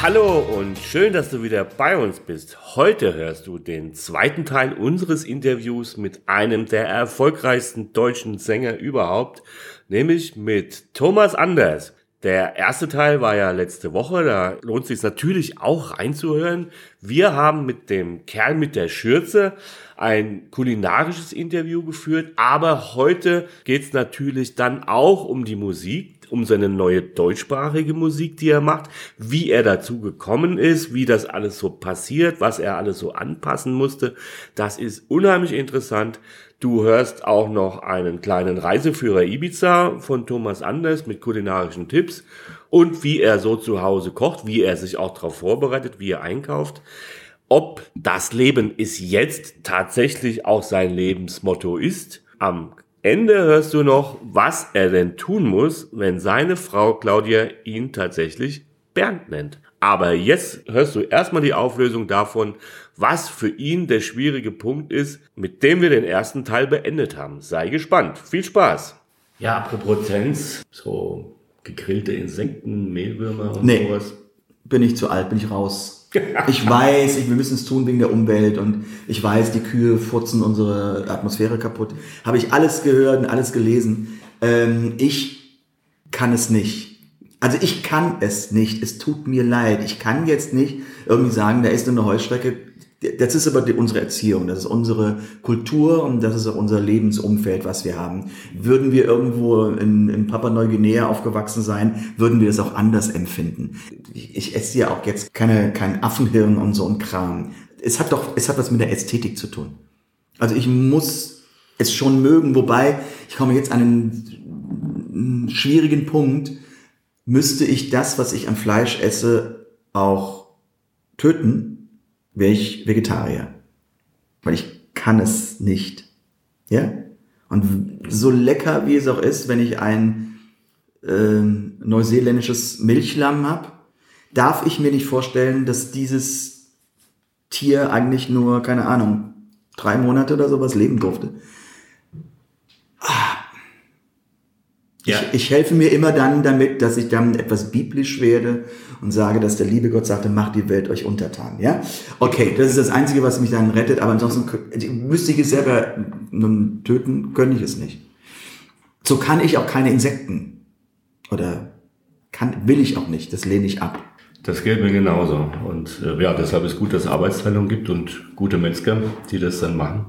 Hallo und schön, dass du wieder bei uns bist. Heute hörst du den zweiten Teil unseres Interviews mit einem der erfolgreichsten deutschen Sänger überhaupt, nämlich mit Thomas Anders. Der erste Teil war ja letzte Woche, da lohnt es sich natürlich auch reinzuhören. Wir haben mit dem Kerl mit der Schürze ein kulinarisches Interview geführt, aber heute geht es natürlich dann auch um die Musik, um seine neue deutschsprachige Musik, die er macht, wie er dazu gekommen ist, wie das alles so passiert, was er alles so anpassen musste. Das ist unheimlich interessant. Du hörst auch noch einen kleinen Reiseführer Ibiza von Thomas Anders mit kulinarischen Tipps und wie er so zu Hause kocht, wie er sich auch darauf vorbereitet, wie er einkauft. Ob das Leben ist jetzt tatsächlich auch sein Lebensmotto ist. Am Ende hörst du noch, was er denn tun muss, wenn seine Frau Claudia ihn tatsächlich Bernd nennt. Aber jetzt hörst du erstmal die Auflösung davon, was für ihn der schwierige Punkt ist, mit dem wir den ersten Teil beendet haben. Sei gespannt. Viel Spaß. Ja, apropos Tens, so gegrillte Insekten, Mehlwürmer und nee, sowas. Bin ich zu alt, bin ich raus. Ich weiß, ich, wir müssen es tun wegen der Umwelt und ich weiß, die Kühe furzen unsere Atmosphäre kaputt. Habe ich alles gehört und alles gelesen. Ähm, ich kann es nicht. Also ich kann es nicht. Es tut mir leid. Ich kann jetzt nicht irgendwie sagen, da ist eine Heuschrecke. Das ist aber unsere Erziehung, das ist unsere Kultur und das ist auch unser Lebensumfeld, was wir haben. Würden wir irgendwo in, in Papua-Neuguinea aufgewachsen sein, würden wir das auch anders empfinden. Ich, ich esse ja auch jetzt keine, kein Affenhirn und so ein Kram. Es hat doch, es hat was mit der Ästhetik zu tun. Also ich muss es schon mögen, wobei ich komme jetzt an einen schwierigen Punkt, müsste ich das, was ich an Fleisch esse, auch töten, wäre ich Vegetarier. Weil ich kann es nicht. Ja? Und so lecker wie es auch ist, wenn ich ein äh, neuseeländisches Milchlamm habe, darf ich mir nicht vorstellen, dass dieses Tier eigentlich nur, keine Ahnung, drei Monate oder sowas leben durfte. Ja. Ich, ich helfe mir immer dann damit, dass ich dann etwas biblisch werde und sage, dass der liebe Gott sagte, macht die Welt euch untertan. Ja, okay, das ist das Einzige, was mich dann rettet. Aber ansonsten kö- müsste ich es selber nun töten, könnte ich es nicht. So kann ich auch keine Insekten oder kann, will ich auch nicht. Das lehne ich ab. Das gilt mir genauso. Und äh, ja, deshalb ist gut, dass es Arbeitsteilung gibt und gute Metzger, die das dann machen.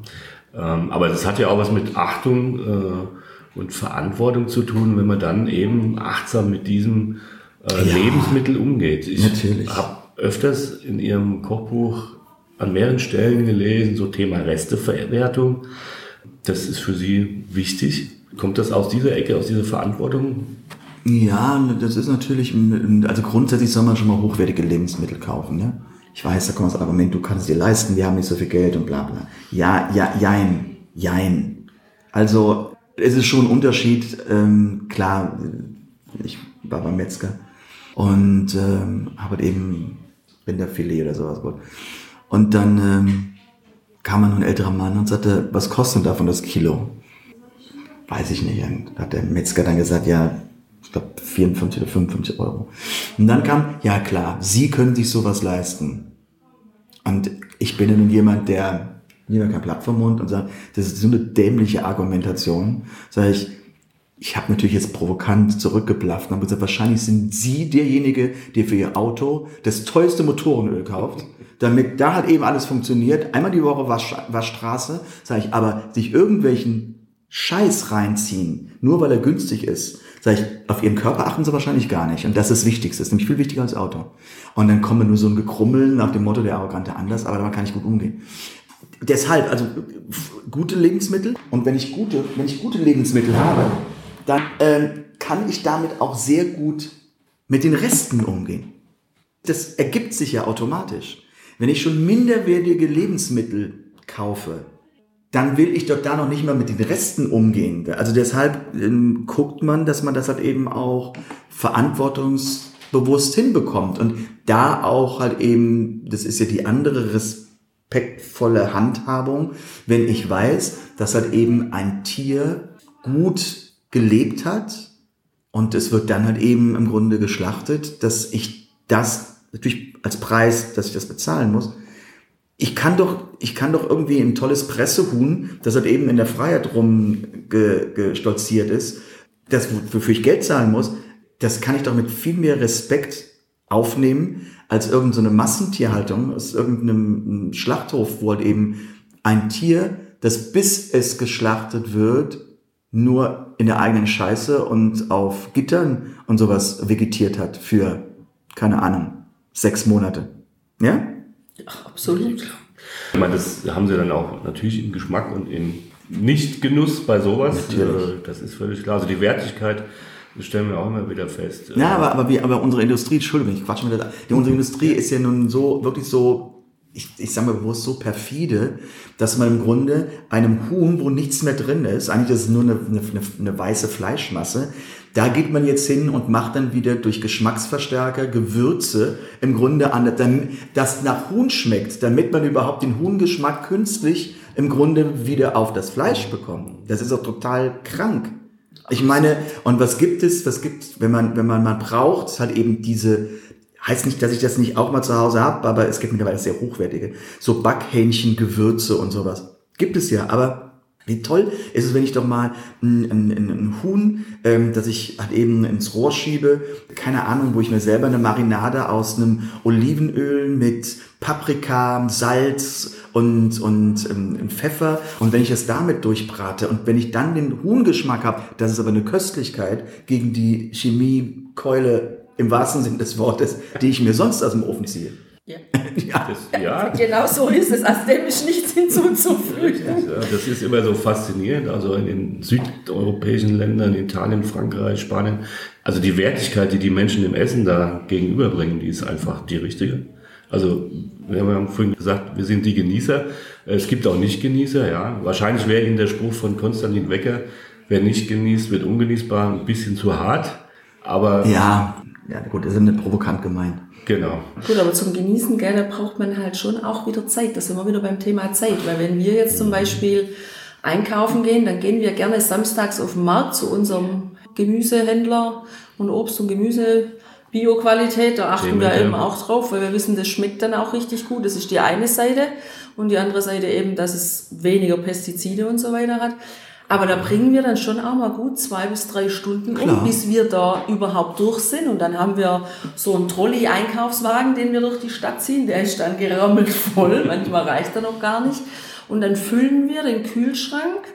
Ähm, aber das hat ja auch was mit Achtung äh, und Verantwortung zu tun, wenn man dann eben achtsam mit diesem äh, Ja. Lebensmittel umgeht. Ich habe öfters in Ihrem Kochbuch an mehreren Stellen gelesen, so Thema Resteverwertung. Das ist für Sie wichtig. Kommt das aus dieser Ecke, aus dieser Verantwortung? Ja, das ist natürlich, also grundsätzlich soll man schon mal hochwertige Lebensmittel kaufen. Ne? Ich weiß, da kommt das Argument, du kannst es dir leisten, wir haben nicht so viel Geld und bla bla. Ja, ja, jein, jein. Also es ist schon ein Unterschied. Ähm, klar, ich war beim Metzger und ähm, habe eben Rinderfilet oder sowas. Und dann ähm, kam dann ein älterer Mann und sagte, was kostet davon das Kilo? Weiß ich nicht. Und hat der Metzger dann gesagt, ja, ich glaube 54 oder 55 Euro. Und dann kam, ja klar, Sie können sich sowas leisten. Und ich bin ja nun jemand, der niemand kein Blatt vom Mund und sagt, das ist so eine dämliche Argumentation. Sag ich, ich habe natürlich jetzt provokant zurückgeblafft und habe gesagt, wahrscheinlich sind Sie derjenige, der für Ihr Auto das teuerste Motorenöl kauft, damit da halt eben alles funktioniert. Einmal die Woche Wasch, Waschstraße, sage ich, aber sich irgendwelchen Scheiß reinziehen, nur weil er günstig ist, sage ich, auf Ihren Körper achten Sie wahrscheinlich gar nicht. Und das ist das Wichtigste, ist nämlich viel wichtiger als Auto. Und dann kommen nur so ein Gekrummeln nach dem Motto, der Arrogante anders, aber damit kann ich gut umgehen. Deshalb, also gute Lebensmittel und wenn ich gute, wenn ich gute Lebensmittel habe, dann ähm, kann ich damit auch sehr gut mit den Resten umgehen. Das ergibt sich ja automatisch. Wenn ich schon minderwertige Lebensmittel kaufe, dann will ich doch da noch nicht mal mit den Resten umgehen. Also deshalb ähm, guckt man, dass man das halt eben auch verantwortungsbewusst hinbekommt und da auch halt eben, das ist ja die andere respektvolle Handhabung, wenn ich weiß, dass halt eben ein Tier gut gelebt hat. Und es wird dann halt eben im Grunde geschlachtet, dass ich das natürlich als Preis, dass ich das bezahlen muss, ich kann doch, ich kann doch irgendwie ein tolles Pressehuhn, das halt eben in der Freiheit rumgestolziert ist, das, wofür ich Geld zahlen muss, das kann ich doch mit viel mehr Respekt aufnehmen, als irgendeine so Massentierhaltung, aus irgendeinem Schlachthof, wo halt eben ein Tier, das bis es geschlachtet wird, nur in der eigenen Scheiße und auf Gittern und sowas vegetiert hat für, keine Ahnung, sechs Monate. Ja? Ach, absolut. Ich meine, das haben sie dann auch natürlich im Geschmack und im Nicht-Genuss bei sowas. Natürlich. Äh, das ist völlig klar. Also die Wertigkeit das stellen wir auch immer wieder fest. Ja, aber, aber, wie, aber unsere Industrie, Entschuldigung, ich quatsch mal da. Die, unsere Industrie ist ja nun so, wirklich so, ich, ich sage mal bewusst, so perfide, dass man im Grunde einem Huhn, wo nichts mehr drin ist, eigentlich ist es nur eine, eine, eine weiße Fleischmasse, da geht man jetzt hin und macht dann wieder durch Geschmacksverstärker, Gewürze im Grunde an, das nach Huhn schmeckt, damit man überhaupt den Huhngeschmack künstlich im Grunde wieder auf das Fleisch bekommt. Das ist doch total krank. Ich meine, und was gibt es, was gibt, wenn man, wenn man mal braucht, halt eben diese, heißt nicht, dass ich das nicht auch mal zu Hause habe, aber es gibt mittlerweile sehr hochwertige, so Backhähnchen, Gewürze und sowas. Gibt es ja, aber wie toll ist es, wenn ich doch mal ein, ein, ein Huhn, ähm, das ich halt eben ins Rohr schiebe, keine Ahnung, wo ich mir selber eine Marinade aus einem Olivenöl mit Paprika, Salz und, und ähm, Pfeffer und wenn ich es damit durchbrate und wenn ich dann den Huhngeschmack habe, das ist aber eine Köstlichkeit gegen die Chemiekeule im wahrsten Sinne des Wortes, die ich mir sonst aus dem Ofen ziehe. Ja. ja. Das, ja. Genau so ist es, als dem ist nichts hinzuzufügen. Ja, das ist immer so faszinierend. Also in den südeuropäischen Ländern, Italien, Frankreich, Spanien, also die Wertigkeit, die die Menschen im Essen da gegenüberbringen, die ist einfach die richtige. Also wir haben vorhin gesagt, wir sind die Genießer. Es gibt auch Nicht-Genießer, ja. Wahrscheinlich wäre Ihnen der Spruch von Konstantin Wecker, wer nicht genießt, wird ungenießbar, ein bisschen zu hart. Aber ja, ja gut, das ist nicht provokant gemeint. Genau. Gut, aber zum Genießen, gell, da braucht man halt schon auch wieder Zeit. Da sind wir wieder beim Thema Zeit. Weil wenn wir jetzt zum Beispiel einkaufen gehen, dann gehen wir gerne samstags auf den Markt zu unserem Gemüsehändler und Obst und Gemüse Bio-Qualität, da achten wir eben auch drauf, weil wir wissen, das schmeckt dann auch richtig gut. Das ist die eine Seite und die andere Seite eben, dass es weniger Pestizide und so weiter hat. Aber da bringen wir dann schon auch mal gut zwei bis drei Stunden Klar. um, bis wir da überhaupt durch sind. Und dann haben wir so einen Trolley-Einkaufswagen, den wir durch die Stadt ziehen. Der ist dann gerammelt voll. Manchmal reicht er noch gar nicht. Und dann füllen wir den Kühlschrank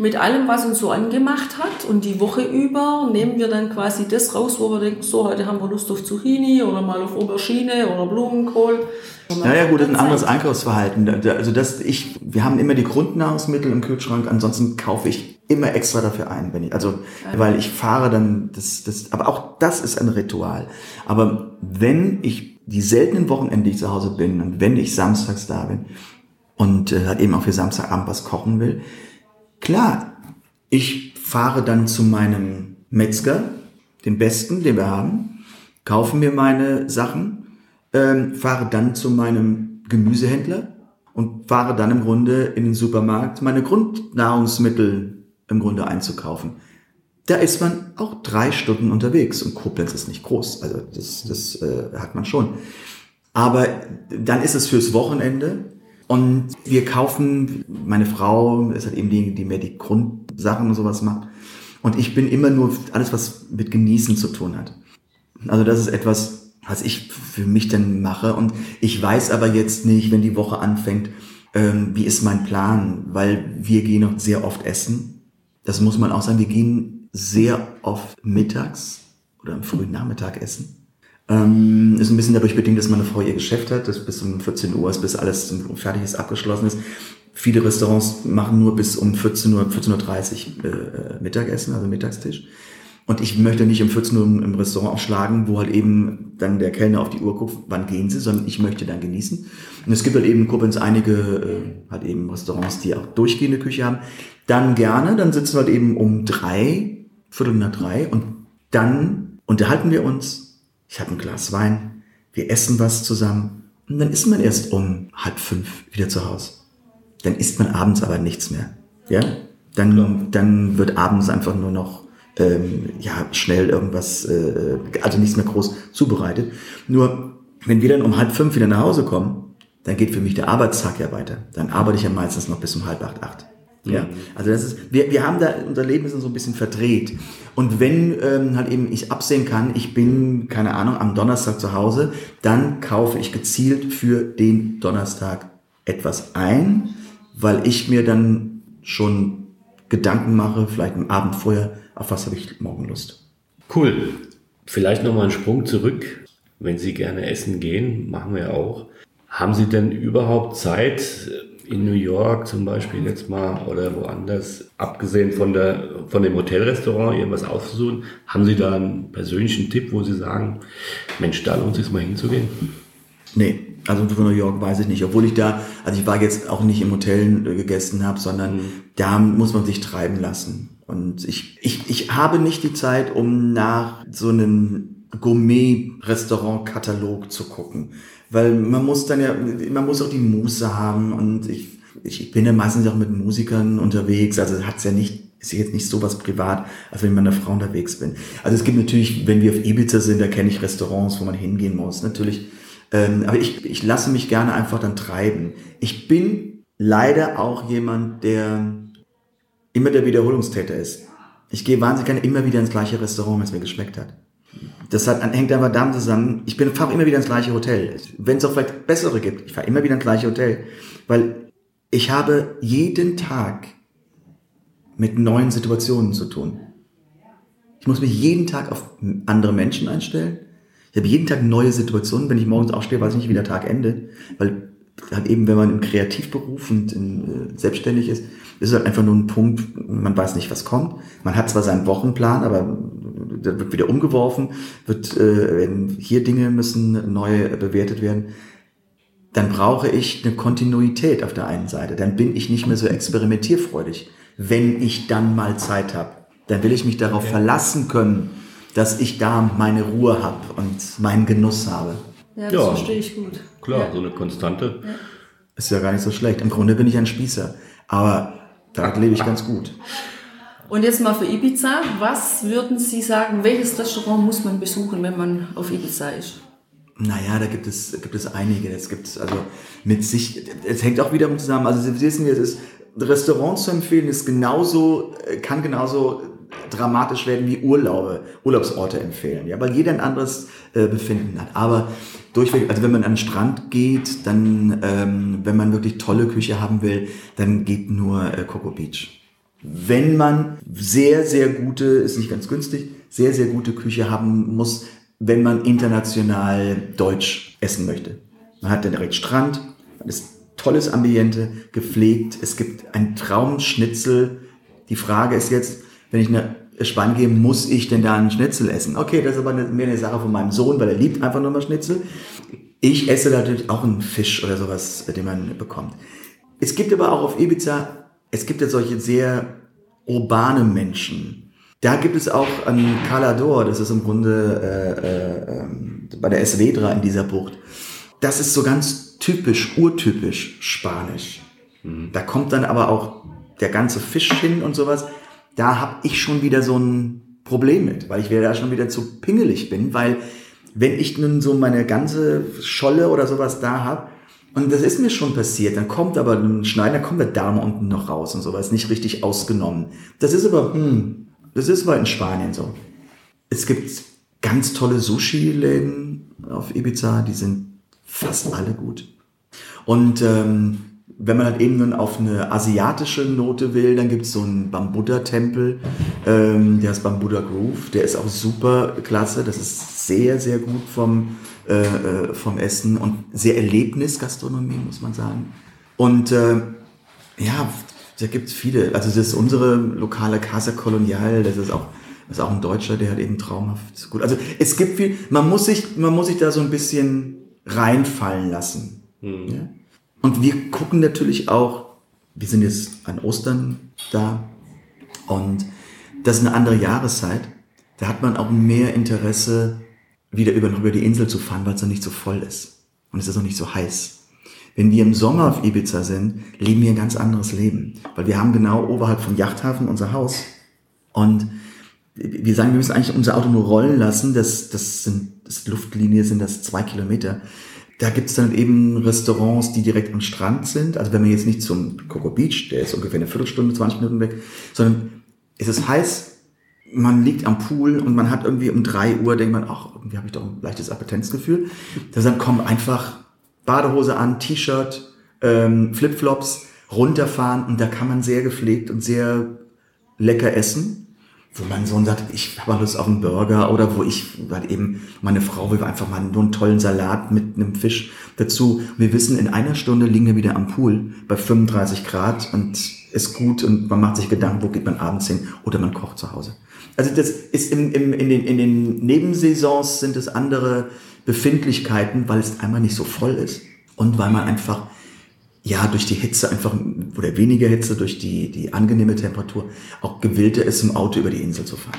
mit allem, was uns so angemacht hat. Und die Woche über nehmen wir dann quasi das raus, wo wir denken, so, heute haben wir Lust auf Zucchini oder mal auf Aubergine oder Blumenkohl. Naja, gut, das ist ein anderes Einkaufsverhalten. Also das, ich, wir haben immer die Grundnahrungsmittel im Kühlschrank, ansonsten kaufe ich immer extra dafür ein, wenn ich, also, weil ich fahre dann, das, das, aber auch das ist ein Ritual. Aber wenn ich die seltenen Wochenende, die ich zu Hause bin und wenn ich samstags da bin und äh, halt eben auch für Samstagabend was kochen will, Klar, ich fahre dann zu meinem Metzger, den besten, den wir haben, kaufe mir meine Sachen, ähm, fahre dann zu meinem Gemüsehändler und fahre dann im Grunde in den Supermarkt, meine Grundnahrungsmittel im Grunde einzukaufen. Da ist man auch drei Stunden unterwegs und Koblenz ist nicht groß, also das, das äh, hat man schon. Aber dann ist es fürs Wochenende und wir kaufen, meine Frau ist halt eben die, die mehr die Grundsachen und sowas macht. Und ich bin immer nur alles, was mit Genießen zu tun hat. Also das ist etwas, was ich für mich dann mache. Und ich weiß aber jetzt nicht, wenn die Woche anfängt, ähm, wie ist mein Plan? Weil wir gehen noch sehr oft essen. Das muss man auch sagen. Wir gehen sehr oft mittags oder am frühen Nachmittag essen. Ähm, ist ein bisschen dadurch bedingt, dass meine Frau ihr Geschäft hat, das bis um 14 Uhr ist, bis alles fertig ist, abgeschlossen ist. Viele Restaurants machen nur bis um 14 Uhr, 14.30 Uhr äh, Mittagessen, also Mittagstisch. Und ich möchte nicht um 14 Uhr im Restaurant aufschlagen, wo halt eben dann der Kellner auf die Uhr guckt, wann gehen sie, sondern ich möchte dann genießen. Und es gibt halt eben Koblenz einige äh, halt eben Restaurants, die auch durchgehende Küche haben. Dann gerne, dann sitzen wir halt eben um drei, Viertel nach drei und dann unterhalten wir uns. Ich habe ein Glas Wein, wir essen was zusammen und dann ist man erst um halb fünf wieder zu Hause. Dann isst man abends aber nichts mehr. Ja? Dann, dann wird abends einfach nur noch ähm, ja, schnell irgendwas, äh, also nichts mehr groß zubereitet. Nur, wenn wir dann um halb fünf wieder nach Hause kommen, dann geht für mich der Arbeitstag ja weiter. Dann arbeite ich ja meistens noch bis um halb acht, acht. Ja, also das ist, wir, wir haben da, unser Leben ist so ein bisschen verdreht. Und wenn ähm, halt eben ich absehen kann, ich bin, keine Ahnung, am Donnerstag zu Hause, dann kaufe ich gezielt für den Donnerstag etwas ein, weil ich mir dann schon Gedanken mache, vielleicht am Abend vorher, auf was habe ich morgen Lust. Cool. Vielleicht nochmal einen Sprung zurück. Wenn Sie gerne essen gehen, machen wir auch. Haben Sie denn überhaupt Zeit, in New York zum Beispiel jetzt mal oder woanders, abgesehen von, der, von dem Hotelrestaurant, irgendwas auszusuchen? Haben Sie da einen persönlichen Tipp, wo Sie sagen, Mensch, da lohnt es sich mal hinzugehen? Nee, also von New York weiß ich nicht. Obwohl ich da, also ich war jetzt auch nicht im Hotel äh, gegessen habe, sondern mhm. da muss man sich treiben lassen. Und ich, ich, ich habe nicht die Zeit, um nach so einem Gourmet-Restaurant-Katalog zu gucken. Weil man muss dann ja, man muss auch die Muße haben und ich, ich bin ja meistens auch mit Musikern unterwegs, also hat's ja nicht, ist jetzt nicht so was privat, als wenn ich mit einer Frau unterwegs bin. Also es gibt natürlich, wenn wir auf Ibiza sind, da kenne ich Restaurants, wo man hingehen muss, natürlich. Ähm, aber ich, ich lasse mich gerne einfach dann treiben. Ich bin leider auch jemand, der immer der Wiederholungstäter ist. Ich gehe wahnsinnig gerne immer wieder ins gleiche Restaurant, wenn es mir geschmeckt hat. Das hat, hängt einfach damit zusammen, ich bin fahre immer wieder ins gleiche Hotel. Wenn es auch vielleicht bessere gibt, ich fahre immer wieder ins gleiche Hotel. Weil ich habe jeden Tag mit neuen Situationen zu tun. Ich muss mich jeden Tag auf andere Menschen einstellen. Ich habe jeden Tag neue Situationen. Wenn ich morgens aufstehe, weiß ich nicht, wie der Tag endet. Weil halt eben, wenn man im Kreativberuf und in, äh, selbstständig ist, ist es halt einfach nur ein Punkt, man weiß nicht, was kommt. Man hat zwar seinen Wochenplan, aber da wird wieder umgeworfen, wird, äh, hier Dinge müssen neu bewertet werden. Dann brauche ich eine Kontinuität auf der einen Seite. Dann bin ich nicht mehr so experimentierfreudig, wenn ich dann mal Zeit habe. Dann will ich mich darauf ja. verlassen können, dass ich da meine Ruhe habe und meinen Genuss habe. Ja, das ja, verstehe ich gut. Klar, ja. so eine Konstante. Ja. Ist ja gar nicht so schlecht. Im Grunde bin ich ein Spießer. Aber da lebe ich ganz gut. Und jetzt mal für Ibiza. Was würden Sie sagen, welches Restaurant muss man besuchen, wenn man auf Ibiza ist? Naja, da gibt es, gibt es einige. Es gibt also mit sich, es hängt auch wiederum zusammen. Also Sie wissen, es ist, Restaurant zu empfehlen ist genauso, kann genauso dramatisch werden wie Urlaube, Urlaubsorte empfehlen, ja, weil jeder ein anderes äh, Befinden hat. Aber durchweg, also wenn man an den Strand geht, dann, ähm, wenn man wirklich tolle Küche haben will, dann geht nur äh, Coco Beach. Wenn man sehr, sehr gute, ist nicht ganz günstig, sehr, sehr gute Küche haben muss, wenn man international deutsch essen möchte. Man hat dann direkt Strand, man ist tolles Ambiente, gepflegt, es gibt ein Traumschnitzel. Die Frage ist jetzt, wenn ich nach Spanien gehe, muss ich denn da einen Schnitzel essen? Okay, das ist aber mehr eine Sache von meinem Sohn, weil er liebt einfach nur mal Schnitzel. Ich esse natürlich auch einen Fisch oder sowas, den man bekommt. Es gibt aber auch auf Ibiza, es gibt ja solche sehr urbane Menschen. Da gibt es auch an Calador, das ist im Grunde äh, äh, ähm, bei der Esvedra in dieser Bucht. Das ist so ganz typisch, urtypisch spanisch. Mhm. Da kommt dann aber auch der ganze Fisch hin und sowas da habe ich schon wieder so ein Problem mit, weil ich wieder da schon wieder zu pingelig bin, weil wenn ich nun so meine ganze Scholle oder sowas da habe, und das ist mir schon passiert, dann kommt aber ein Schneider, kommt der Darm unten noch raus und sowas, nicht richtig ausgenommen. Das ist aber, hm, das ist aber in Spanien so. Es gibt ganz tolle Sushi-Läden auf Ibiza, die sind fast alle gut. Und ähm, wenn man halt eben nun auf eine asiatische Note will, dann gibt es so einen Bambuddha-Tempel, ähm, der heißt Bambuddha Groove, der ist auch super klasse, das ist sehr, sehr gut vom, äh, äh vom Essen und sehr Erlebnisgastronomie, muss man sagen. Und äh, ja, da gibt es viele, also das ist unsere lokale Casa Colonial, das ist auch Das ist auch ein Deutscher, der hat eben traumhaft gut. Also es gibt viel, man muss sich, man muss sich da so ein bisschen reinfallen lassen. Mhm. Ja? Und wir gucken natürlich auch, wir sind jetzt an Ostern da und das ist eine andere Jahreszeit. Da hat man auch mehr Interesse, wieder über, über die Insel zu fahren, weil es dann nicht so voll ist. Und es ist auch nicht so heiß. Wenn wir im Sommer auf Ibiza sind, leben wir ein ganz anderes Leben. Weil wir haben genau oberhalb vom Yachthafen unser Haus. Und wir sagen, wir müssen eigentlich unser Auto nur rollen lassen. Das, das sind, das Luftlinie sind das zwei Kilometer. Da gibt's dann eben Restaurants, die direkt am Strand sind. Also wenn man jetzt nicht zum Coco Beach, der ist ungefähr eine Viertelstunde, 20 Minuten weg, sondern es ist heiß, man liegt am Pool und man hat irgendwie um drei Uhr, denkt man, ach, irgendwie habe ich doch ein leichtes Appetenzgefühl. dann kommen einfach Badehose an, T-Shirt, ähm, Flipflops, runterfahren und da kann man sehr gepflegt und sehr lecker essen. Wo mein Sohn sagt, ich habe Lust auf einen Burger oder wo ich, weil eben meine Frau will einfach mal nur einen tollen Salat mit einem Fisch dazu. Wir wissen, in einer Stunde liegen wir wieder am Pool bei 35 Grad und ist gut und man macht sich Gedanken, wo geht man abends hin oder man kocht zu Hause. Also das ist im, im, in, den, in den Nebensaisons sind es andere Befindlichkeiten, weil es einmal nicht so voll ist und weil man einfach ja, durch die Hitze einfach, oder weniger Hitze, durch die, die angenehme Temperatur, auch gewillter ist, im Auto über die Insel zu fahren.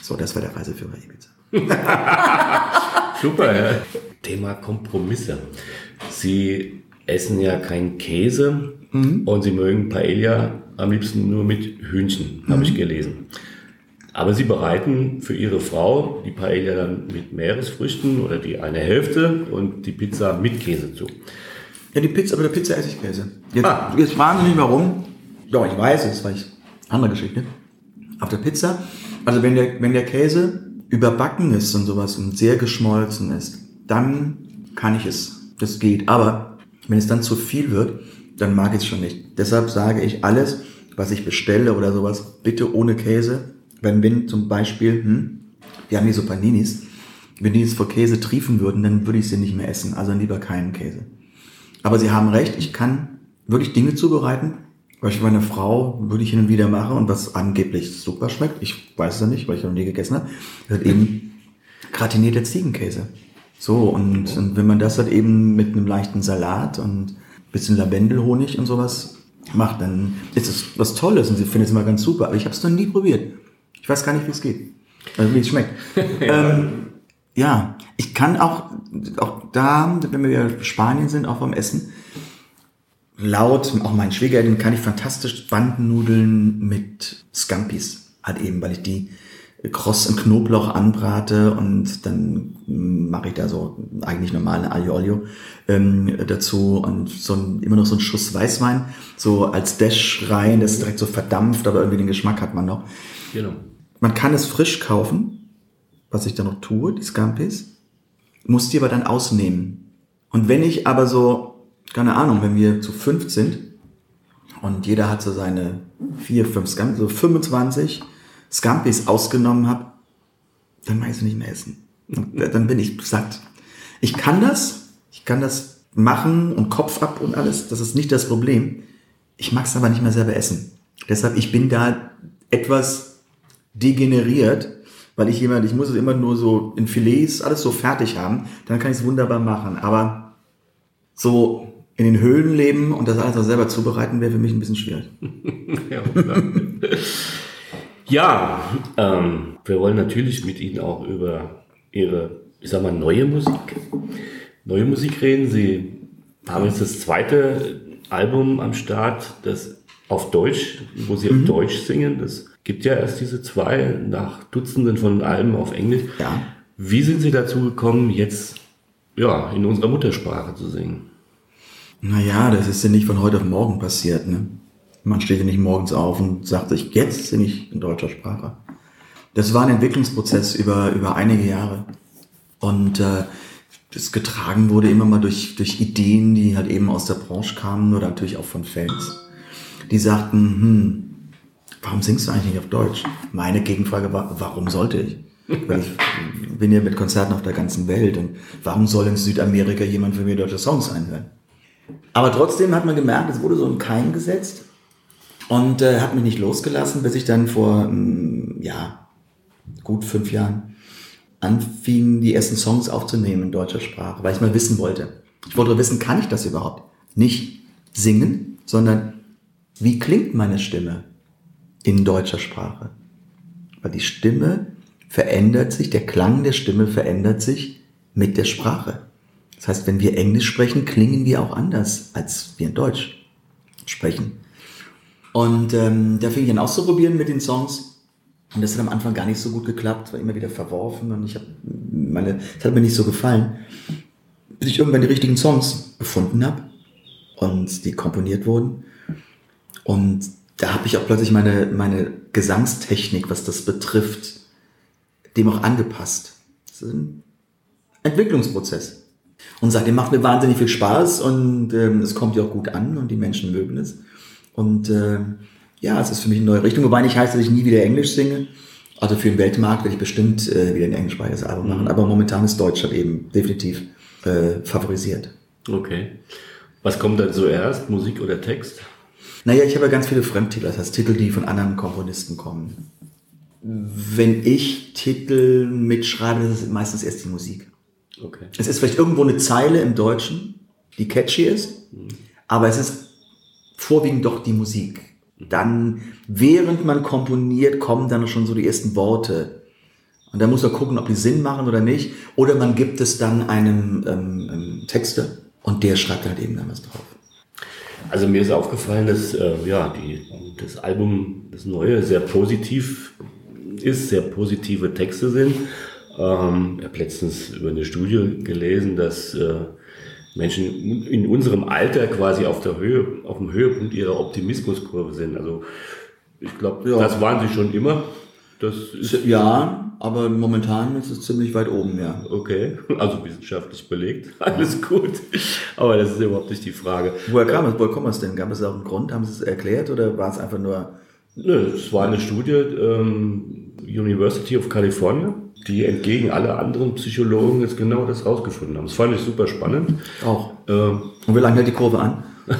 So, das war der Reiseführer Ibiza. Super, ja. Thema Kompromisse. Sie essen ja keinen Käse mhm. und Sie mögen Paella am liebsten nur mit Hühnchen, habe mhm. ich gelesen. Aber Sie bereiten für Ihre Frau die Paella dann mit Meeresfrüchten oder die eine Hälfte und die Pizza mit Käse zu. Ja, die Pizza, aber der Pizza esse ich Käse. Jetzt, ah. jetzt fragen Sie nicht warum. Doch, ich weiß es, weil ich, andere Geschichte. Auf der Pizza, also wenn der, wenn der Käse überbacken ist und sowas und sehr geschmolzen ist, dann kann ich es. Das geht. Aber wenn es dann zu viel wird, dann mag ich es schon nicht. Deshalb sage ich alles, was ich bestelle oder sowas, bitte ohne Käse. Wenn, wenn zum Beispiel, hm, wir haben hier so Paninis, wenn die jetzt vor Käse triefen würden, dann würde ich sie nicht mehr essen. Also lieber keinen Käse. Aber Sie haben recht, ich kann wirklich Dinge zubereiten, was ich meine Frau wirklich hin und wieder mache und was angeblich super schmeckt. Ich weiß es ja nicht, weil ich noch nie gegessen habe. Hat eben gratinierter Ziegenkäse. So, und, und wenn man das halt eben mit einem leichten Salat und bisschen Lavendelhonig und sowas macht, dann ist es was Tolles und sie findet es immer ganz super. Aber ich habe es noch nie probiert. Ich weiß gar nicht, wie es geht. Also wie es schmeckt. ähm, ja, ich kann auch, auch da, wenn wir in Spanien sind, auch beim Essen, laut, auch meinen Schwiegereltern kann ich fantastisch Bandennudeln mit Scampis, halt eben, weil ich die kross im Knoblauch anbrate und dann mache ich da so eigentlich normale Aglio Olio ähm, dazu und so ein, immer noch so ein Schuss Weißwein, so als Dash rein, das ist direkt so verdampft, aber irgendwie den Geschmack hat man noch. Genau. Man kann es frisch kaufen, was ich da noch tue, die Scampis, muss die aber dann ausnehmen. Und wenn ich aber so, keine Ahnung, wenn wir zu fünf sind und jeder hat so seine vier, fünf Scampis, so 25 Scampis ausgenommen habe, dann mag ich sie nicht mehr essen. dann bin ich satt. Ich kann das, ich kann das machen und Kopf ab und alles, das ist nicht das Problem. Ich mag es aber nicht mehr selber essen. Deshalb, ich bin da etwas degeneriert, weil ich jemand, ich muss es immer nur so in Filets alles so fertig haben, dann kann ich es wunderbar machen. Aber so in den Höhlen leben und das alles auch selber zubereiten, wäre für mich ein bisschen schwierig. ja, ja ähm, wir wollen natürlich mit Ihnen auch über Ihre, ich sag mal, neue Musik, neue Musik reden. Sie haben jetzt das zweite Album am Start, das auf Deutsch, wo Sie mhm. auf Deutsch singen. Das gibt ja erst diese zwei nach Dutzenden von Alben auf Englisch. Ja. Wie sind Sie dazu gekommen, jetzt ja, in unserer Muttersprache zu singen? Naja, das ist ja nicht von heute auf morgen passiert. Ne? Man steht ja nicht morgens auf und sagt sich, jetzt singe ich in deutscher Sprache. Das war ein Entwicklungsprozess über, über einige Jahre. Und äh, das getragen wurde immer mal durch, durch Ideen, die halt eben aus der Branche kamen oder natürlich auch von Fans. Die sagten, hm, warum singst du eigentlich nicht auf Deutsch? Meine Gegenfrage war, warum sollte ich? Weil ich bin ja mit Konzerten auf der ganzen Welt und warum soll in Südamerika jemand für mir deutsche Songs einhören? Aber trotzdem hat man gemerkt, es wurde so ein Keim gesetzt und äh, hat mich nicht losgelassen, bis ich dann vor, ähm, ja, gut fünf Jahren, anfing, die ersten Songs aufzunehmen in deutscher Sprache, weil ich mal wissen wollte. Ich wollte wissen, kann ich das überhaupt? Nicht singen, sondern wie klingt meine Stimme in deutscher Sprache? Weil die Stimme verändert sich, der Klang der Stimme verändert sich mit der Sprache. Das heißt, wenn wir Englisch sprechen, klingen wir auch anders, als wir in Deutsch sprechen. Und ähm, da fing ich an auszuprobieren mit den Songs. Und das hat am Anfang gar nicht so gut geklappt, war immer wieder verworfen und ich habe meine, es hat mir nicht so gefallen, bis ich irgendwann die richtigen Songs gefunden habe und die komponiert wurden. Und da habe ich auch plötzlich meine, meine Gesangstechnik, was das betrifft, dem auch angepasst. Das ist ein Entwicklungsprozess. Und seitdem macht mir wahnsinnig viel Spaß und ähm, es kommt ja auch gut an und die Menschen mögen es. Und äh, ja, es ist für mich eine neue Richtung, wobei nicht heißt, dass ich nie wieder Englisch singe. Also für den Weltmarkt werde ich bestimmt äh, wieder ein englischsprachiges Album machen. Aber momentan ist Deutschland eben definitiv äh, favorisiert. Okay. Was kommt dann zuerst, Musik oder Text? Naja, ich habe ja ganz viele Fremdtitel, das heißt Titel, die von anderen Komponisten kommen. Wenn ich Titel mitschreibe, das ist meistens erst die Musik. Okay. Es ist vielleicht irgendwo eine Zeile im Deutschen, die catchy ist, mhm. aber es ist vorwiegend doch die Musik. Dann, während man komponiert, kommen dann schon so die ersten Worte. Und da muss man gucken, ob die Sinn machen oder nicht. Oder man gibt es dann einem ähm, ähm, Texter und der schreibt halt eben dann was drauf. Also mir ist aufgefallen, dass äh, ja, die, das Album, das neue, sehr positiv ist, sehr positive Texte sind. Ähm, ich habe letztens über eine Studie gelesen, dass äh, Menschen in unserem Alter quasi auf der Höhe, auf dem Höhepunkt ihrer Optimismuskurve sind. Also ich glaube, ja. das waren sie schon immer. Das ist ja, aber momentan ist es ziemlich weit oben, ja. Okay, also wissenschaftlich belegt, alles gut. Aber das ist überhaupt nicht die Frage. Woher kam es? Woher kommt es denn? Gab es auch einen Grund? Haben Sie es erklärt oder war es einfach nur? Nö, es war eine Studie, ähm, University of California, die entgegen aller anderen Psychologen jetzt genau das rausgefunden haben. Das fand ich super spannend. Auch. Ähm, Und wie lange hält die Kurve an?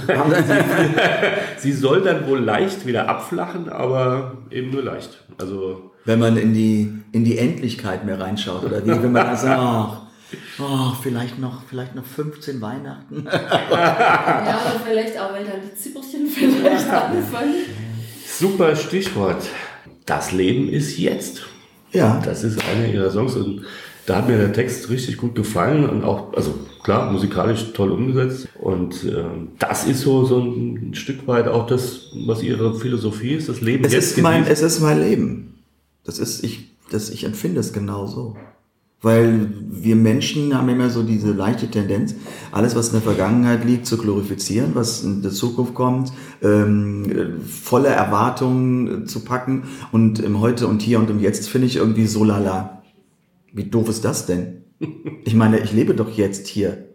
Sie soll dann wohl leicht wieder abflachen, aber eben nur leicht. Also wenn man in die in die Endlichkeit mehr reinschaut oder wie wenn man sagt, ach, oh, vielleicht noch vielleicht noch 15 Weihnachten. ja, oder vielleicht auch, weil dann die Zipperchen vielleicht anfangen. Super Stichwort. Das Leben ist jetzt. Ja. Das ist eine ihrer Songs und da hat mir der Text richtig gut gefallen und auch, also klar, musikalisch toll umgesetzt. Und äh, das ist so, so ein Stück weit auch das, was ihre Philosophie ist, das Leben es jetzt. Ist mein, es ist mein Leben. Das ist, ich, das, ich empfinde es genau so. Weil wir Menschen haben immer so diese leichte Tendenz, alles, was in der Vergangenheit liegt, zu glorifizieren, was in der Zukunft kommt, ähm, voller Erwartungen zu packen. Und im Heute und Hier und im Jetzt finde ich irgendwie so lala. Wie doof ist das denn? Ich meine, ich lebe doch jetzt hier.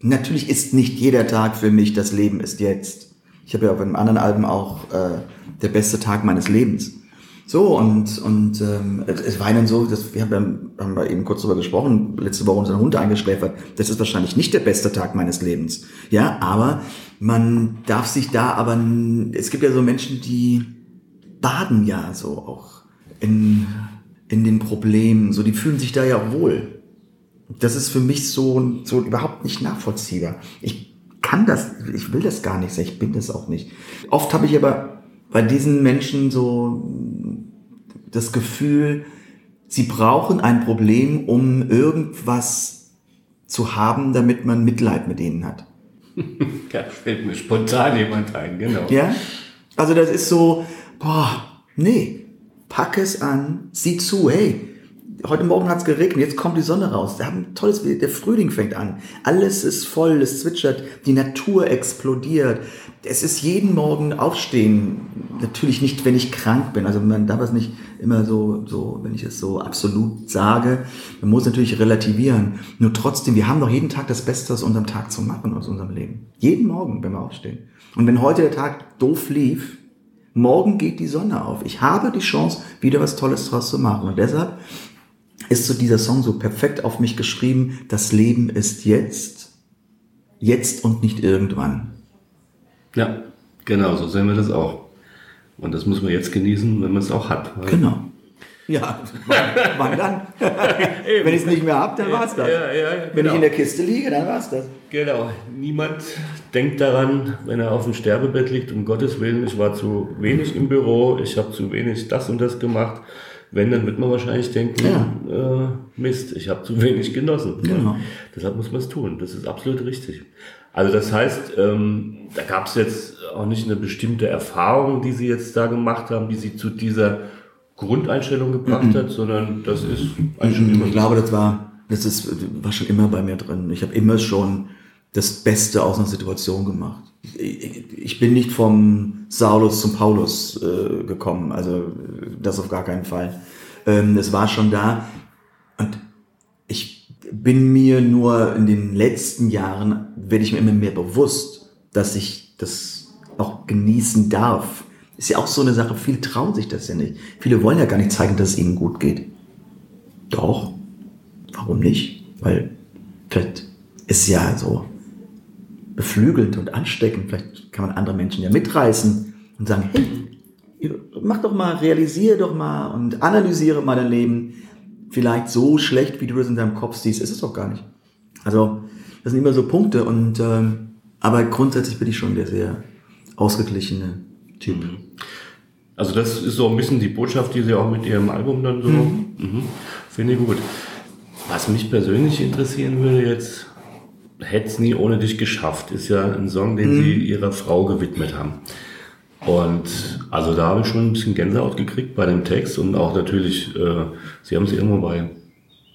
Natürlich ist nicht jeder Tag für mich, das Leben ist jetzt. Ich habe ja auf einem anderen Album auch äh, der beste Tag meines Lebens. So, und, und ähm, es war dann so, dass wir haben, haben wir eben kurz darüber gesprochen, letzte Woche unseren Hund eingeschläfert. Das ist wahrscheinlich nicht der beste Tag meines Lebens. Ja, aber man darf sich da aber, es gibt ja so Menschen, die baden ja so auch in, in den Problemen, so die fühlen sich da ja wohl. Das ist für mich so, so überhaupt nicht nachvollziehbar. Ich kann das, ich will das gar nicht, ich bin das auch nicht. Oft habe ich aber bei diesen Menschen so das Gefühl, sie brauchen ein Problem, um irgendwas zu haben, damit man Mitleid mit ihnen hat. Da fällt mir spontan jemand ein, genau. Ja? Also das ist so, boah, nee, pack es an, sieh zu, hey, heute Morgen hat es geregnet, jetzt kommt die Sonne raus. Wir haben ein tolles der Frühling fängt an. Alles ist voll, es zwitschert, die Natur explodiert. Es ist jeden Morgen aufstehen. Natürlich nicht, wenn ich krank bin. Also man darf es nicht immer so, so, wenn ich es so absolut sage. Man muss natürlich relativieren. Nur trotzdem, wir haben doch jeden Tag das Beste aus unserem Tag zu machen, aus unserem Leben. Jeden Morgen, wenn wir aufstehen. Und wenn heute der Tag doof lief, morgen geht die Sonne auf. Ich habe die Chance, wieder was Tolles draus zu machen. Und deshalb ist so dieser Song so perfekt auf mich geschrieben. Das Leben ist jetzt, jetzt und nicht irgendwann. Ja, genau, so sehen wir das auch. Und das muss man jetzt genießen, wenn man es auch hat. Genau. Ja, wann, dann? Wenn ich es nicht mehr habe, dann war's das. Ja, ja, Wenn genau. ich in der Kiste liege, dann war's das. Genau. Niemand denkt daran, wenn er auf dem Sterbebett liegt, um Gottes Willen, ich war zu wenig im Büro, ich habe zu wenig das und das gemacht. Wenn, dann wird man wahrscheinlich denken, äh, Mist, ich habe zu wenig genossen. Genau. Deshalb muss man es tun. Das ist absolut richtig. Also das heißt, ähm, da gab es jetzt auch nicht eine bestimmte Erfahrung, die Sie jetzt da gemacht haben, die Sie zu dieser Grundeinstellung gebracht hat, sondern das ist immer Ich glaube, das war, das ist, war schon immer bei mir drin. Ich habe immer schon das Beste aus einer Situation gemacht. Ich, bin nicht vom Saulus zum Paulus äh, gekommen, also das auf gar keinen Fall. Ähm, war schon da und ich bin mir nur in den letzten Jahren, werde ich mir immer mehr bewusst, dass ich das auch genießen darf. Ist ja auch so eine Sache, viele trauen sich das ja nicht. Viele wollen ja gar nicht zeigen, dass es ihnen gut geht. Doch. Warum nicht? Weil vielleicht ist ja so beflügelnd und ansteckend. Vielleicht kann man andere Menschen ja mitreißen und sagen, hey, mach doch mal, realisiere doch mal und analysiere mal dein Leben. Vielleicht so schlecht, wie du das in deinem Kopf siehst, ist es doch gar nicht. Also, das sind immer so Punkte und ähm, aber grundsätzlich bin ich schon der sehr ausgeglichene Typ. Also das ist so ein bisschen die Botschaft, die Sie auch mit Ihrem Album dann so, mhm. finde ich gut. Was mich persönlich interessieren würde jetzt, Hätt's nie ohne dich geschafft, ist ja ein Song, den Sie Ihrer Frau gewidmet haben. Und also da habe ich schon ein bisschen Gänsehaut gekriegt bei dem Text und auch natürlich, äh, Sie haben es irgendwo bei,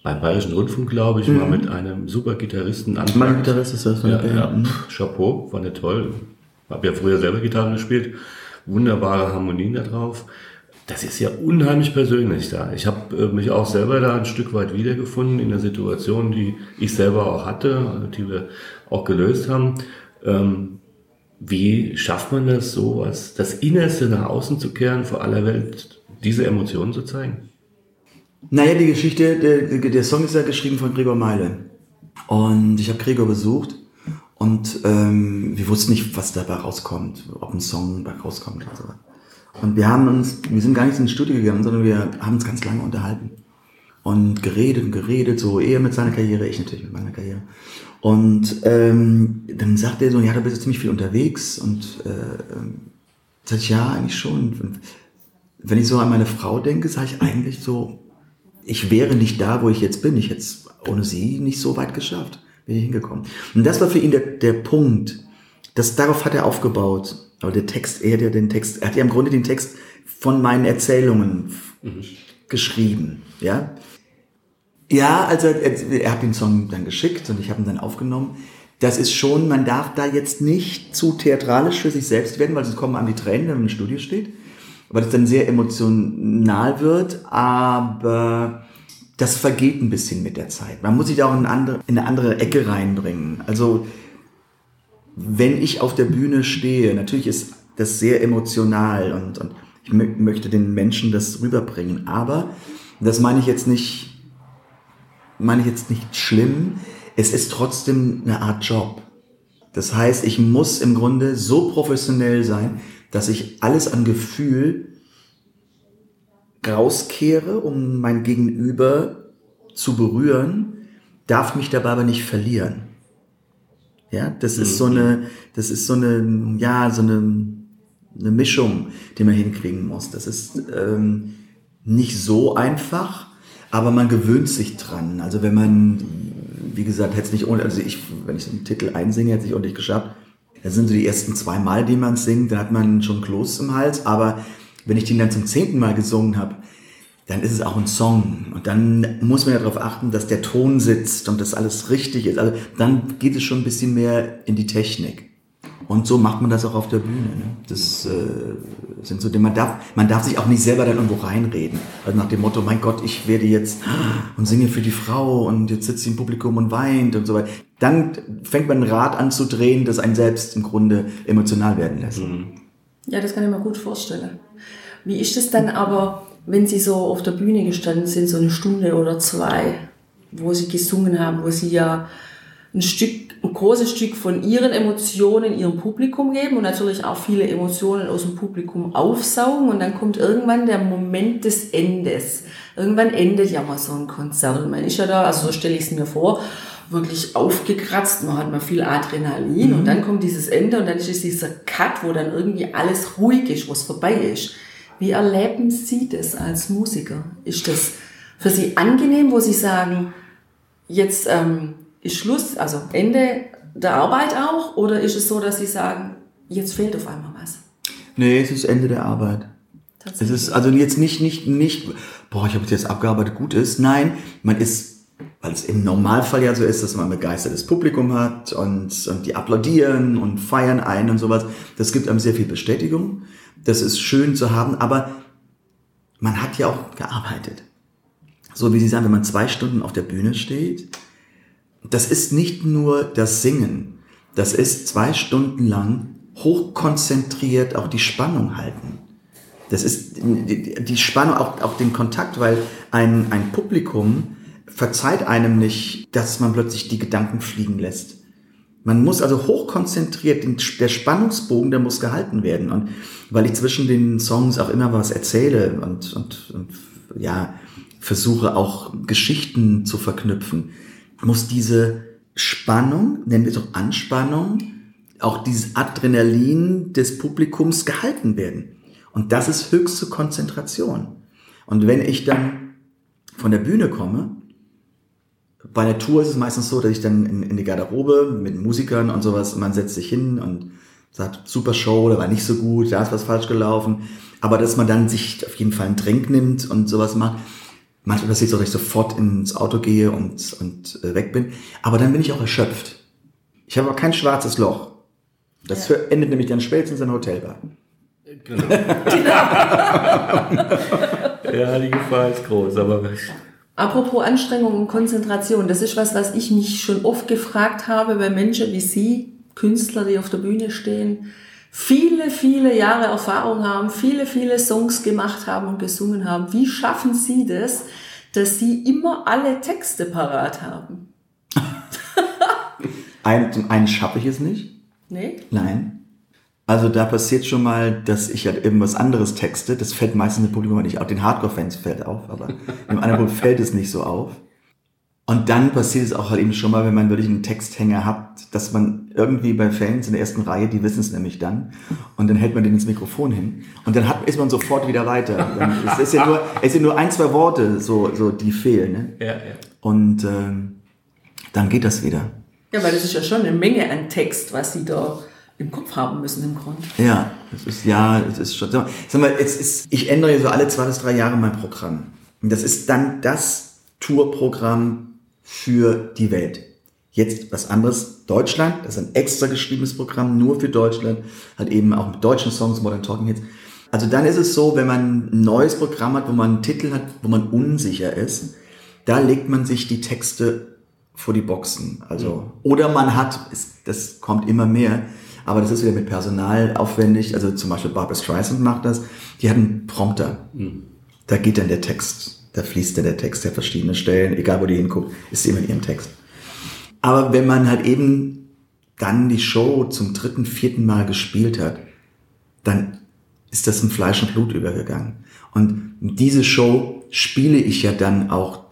beim Bayerischen Rundfunk, glaube ich, mal mit einem super Gitarristen Mein anfangen. Gitarrist ist das von Ja, der Band. ja, Mhm. Chapeau, war nicht toll. Habe ja früher selber Gitarre gespielt. Wunderbare Harmonien da drauf. Das ist ja unheimlich persönlich da. Ich habe äh, mich auch selber da ein Stück weit wiedergefunden in der Situation, die ich selber auch hatte, die wir auch gelöst haben. Ähm, wie schafft man das, sowas, das Innerste nach außen zu kehren, vor aller Welt diese Emotionen zu zeigen? Naja, die Geschichte, der, der Song ist ja geschrieben von Gregor Meile. Und ich habe Gregor besucht und ähm, wir wussten nicht, was dabei rauskommt, ob ein Song dabei rauskommt oder so. Und wir haben uns, wir sind gar nicht ins Studio gegangen, sondern wir haben uns ganz lange unterhalten. Und geredet und geredet, so er mit seiner Karriere, ich natürlich mit meiner Karriere. Und ähm, dann sagt er so, ja, du bist jetzt ziemlich viel unterwegs und äh, ähm, sag ich, ja, eigentlich schon. Und wenn ich so an meine Frau denke, sage ich eigentlich so, ich wäre nicht da, wo ich jetzt bin. Ich hätte es ohne sie nicht so weit geschafft. Bin ich hingekommen. Und das war für ihn der, der Punkt. Das, darauf hat er aufgebaut. Aber der Text, er hat ja den Text, er hat ja im Grunde den Text von meinen Erzählungen geschrieben. Ja. Ja, also er, er hat den Song dann geschickt und ich habe ihn dann aufgenommen. Das ist schon, man darf da jetzt nicht zu theatralisch für sich selbst werden, weil sonst kommen an die Tränen, wenn man im Studio steht. Weil es dann sehr emotional wird, aber das vergeht ein bisschen mit der Zeit. Man muss sich da auch in eine andere, in eine andere Ecke reinbringen. Also, wenn ich auf der Bühne stehe, natürlich ist das sehr emotional und, und ich mö möchte den Menschen das rüberbringen, aber das meine ich jetzt nicht, meine ich jetzt nicht schlimm. Es ist trotzdem eine Art Job. Das heißt, ich muss im Grunde so professionell sein, dass ich alles an Gefühl rauskehre, um mein Gegenüber zu berühren, darf mich dabei aber nicht verlieren. Ja, das ist so eine, das ist so eine, ja, so eine, eine Mischung, die man hinkriegen muss. Das ist ähm, nicht so einfach, aber man gewöhnt sich dran. Also wenn man, wie gesagt, hätte es nicht ohne, also ich, wenn ich so einen Titel einsinge, hätte ich auch nicht geschafft. Das sind so die ersten zwei Mal, die man singt, dann hat man schon Kloß im Hals, aber wenn ich den dann zum zehnten Mal gesungen habe, dann ist es auch ein Song. Und dann muss man ja darauf achten, dass der Ton sitzt und dass alles richtig ist. Also dann geht es schon ein bisschen mehr in die Technik. Und so macht man das auch auf der Bühne. Ne? Das äh, sind so, man darf, man darf sich auch nicht selber dann irgendwo reinreden. Also nach dem Motto, mein Gott, ich werde jetzt und singe für die Frau und jetzt sitzt sie im Publikum und weint und so weiter. Dann fängt man ein Rad an zu drehen, das einen selbst im Grunde emotional werden lässt. Ja, das kann ich mir gut vorstellen. Wie ist es dann aber, wenn Sie so auf der Bühne gestanden sind, so eine Stunde oder zwei, wo Sie gesungen haben, wo Sie ja ein Stück, ein großes Stück von ihren Emotionen ihrem Publikum geben und natürlich auch viele Emotionen aus dem Publikum aufsaugen und dann kommt irgendwann der Moment des Endes. Irgendwann endet ja mal so ein Konzert. Man ist ja da, also so stelle ich es mir vor, wirklich aufgekratzt, man hat mal viel Adrenalin mhm. und dann kommt dieses Ende und dann ist es dieser Cut, wo dann irgendwie alles ruhig ist, wo es vorbei ist. Wie erleben Sie das als Musiker? Ist das für Sie angenehm, wo Sie sagen, jetzt ähm, ist Schluss, also Ende der Arbeit auch? Oder ist es so, dass Sie sagen, jetzt fehlt auf einmal was? Nee, es ist Ende der Arbeit. Es ist also jetzt nicht, nicht, nicht, boah, ich habe jetzt abgearbeitet, gut ist. Nein, man ist, weil es im Normalfall ja so ist, dass man ein begeistertes Publikum hat und, und die applaudieren und feiern ein und sowas. Das gibt einem sehr viel Bestätigung. Das ist schön zu haben, aber man hat ja auch gearbeitet. So wie Sie sagen, wenn man zwei Stunden auf der Bühne steht, das ist nicht nur das Singen, das ist zwei Stunden lang hochkonzentriert auch die Spannung halten. Das ist die Spannung, auch, auch den Kontakt, weil ein, ein Publikum verzeiht einem nicht, dass man plötzlich die Gedanken fliegen lässt. Man muss also hochkonzentriert, der Spannungsbogen, der muss gehalten werden. Und weil ich zwischen den Songs auch immer was erzähle und, und, und ja, versuche auch Geschichten zu verknüpfen, muss diese Spannung, nennen wir es auch Anspannung, auch dieses Adrenalin des Publikums gehalten werden. Und das ist höchste Konzentration. Und wenn ich dann von der Bühne komme, bei der Tour ist es meistens so, dass ich dann in, in die Garderobe mit Musikern und sowas, man setzt sich hin und sagt, super Show, da war nicht so gut, da ist was falsch gelaufen. Aber dass man dann sich auf jeden Fall einen Drink nimmt und sowas macht, Manchmal passiert es auch, dass ich sofort ins Auto gehe und, und äh, weg bin. Aber dann bin ich auch erschöpft. Ich habe aber kein schwarzes Loch. Das ja. endet nämlich dann spätestens in der Hotelbar. Genau. ja, die Gefahr ist groß, aber. Apropos Anstrengung und Konzentration, das ist was, was ich mich schon oft gefragt habe bei Menschen wie Sie, Künstler, die auf der Bühne stehen, viele, viele Jahre Erfahrung haben, viele, viele Songs gemacht haben und gesungen haben. Wie schaffen Sie das, dass Sie immer alle Texte parat haben? ein, zum einen schaffe ich es nicht. Nee? Nein. Also da passiert schon mal, dass ich halt irgendwas anderes texte. Das fällt meistens im Publikum nicht auf. Den Hardcore-Fans fällt auf, aber im anderen fällt es nicht so auf. Und dann passiert es auch halt eben schon mal, wenn man wirklich einen Texthänger hat, dass man irgendwie bei Fans in der ersten Reihe, die wissen es nämlich dann, und dann hält man den ins Mikrofon hin und dann hat, ist man sofort wieder weiter. es ist ja nur, es sind nur ein, zwei Worte, so, so die fehlen. Ne? Ja, ja. Und ähm, dann geht das wieder. Ja, weil das ist ja schon eine Menge an Text, was sie da im Kopf haben müssen im Grunde. Ja, es ist ja, es ist schon. Sag mal, es ist, ich ändere ja so alle zwei bis drei Jahre mein Programm. Und das ist dann das Tourprogramm für die Welt. Jetzt was anderes, Deutschland, das ist ein extra geschriebenes Programm, nur für Deutschland, hat eben auch mit deutschen Songs, Modern Talking Hits. Also dann ist es so, wenn man ein neues Programm hat, wo man einen Titel hat, wo man unsicher ist, da legt man sich die Texte vor die Boxen. Also, oder man hat, das kommt immer mehr, aber das ist wieder mit Personal aufwendig. Also zum Beispiel Barbara Streisand macht das. Die hat einen Prompter. Mhm. Da geht dann der Text da fließt ja der Text der verschiedenen Stellen, egal wo die hinguckt, ist immer in ihrem Text. Aber wenn man halt eben dann die Show zum dritten, vierten Mal gespielt hat, dann ist das in Fleisch und Blut übergegangen. Und diese Show spiele ich ja dann auch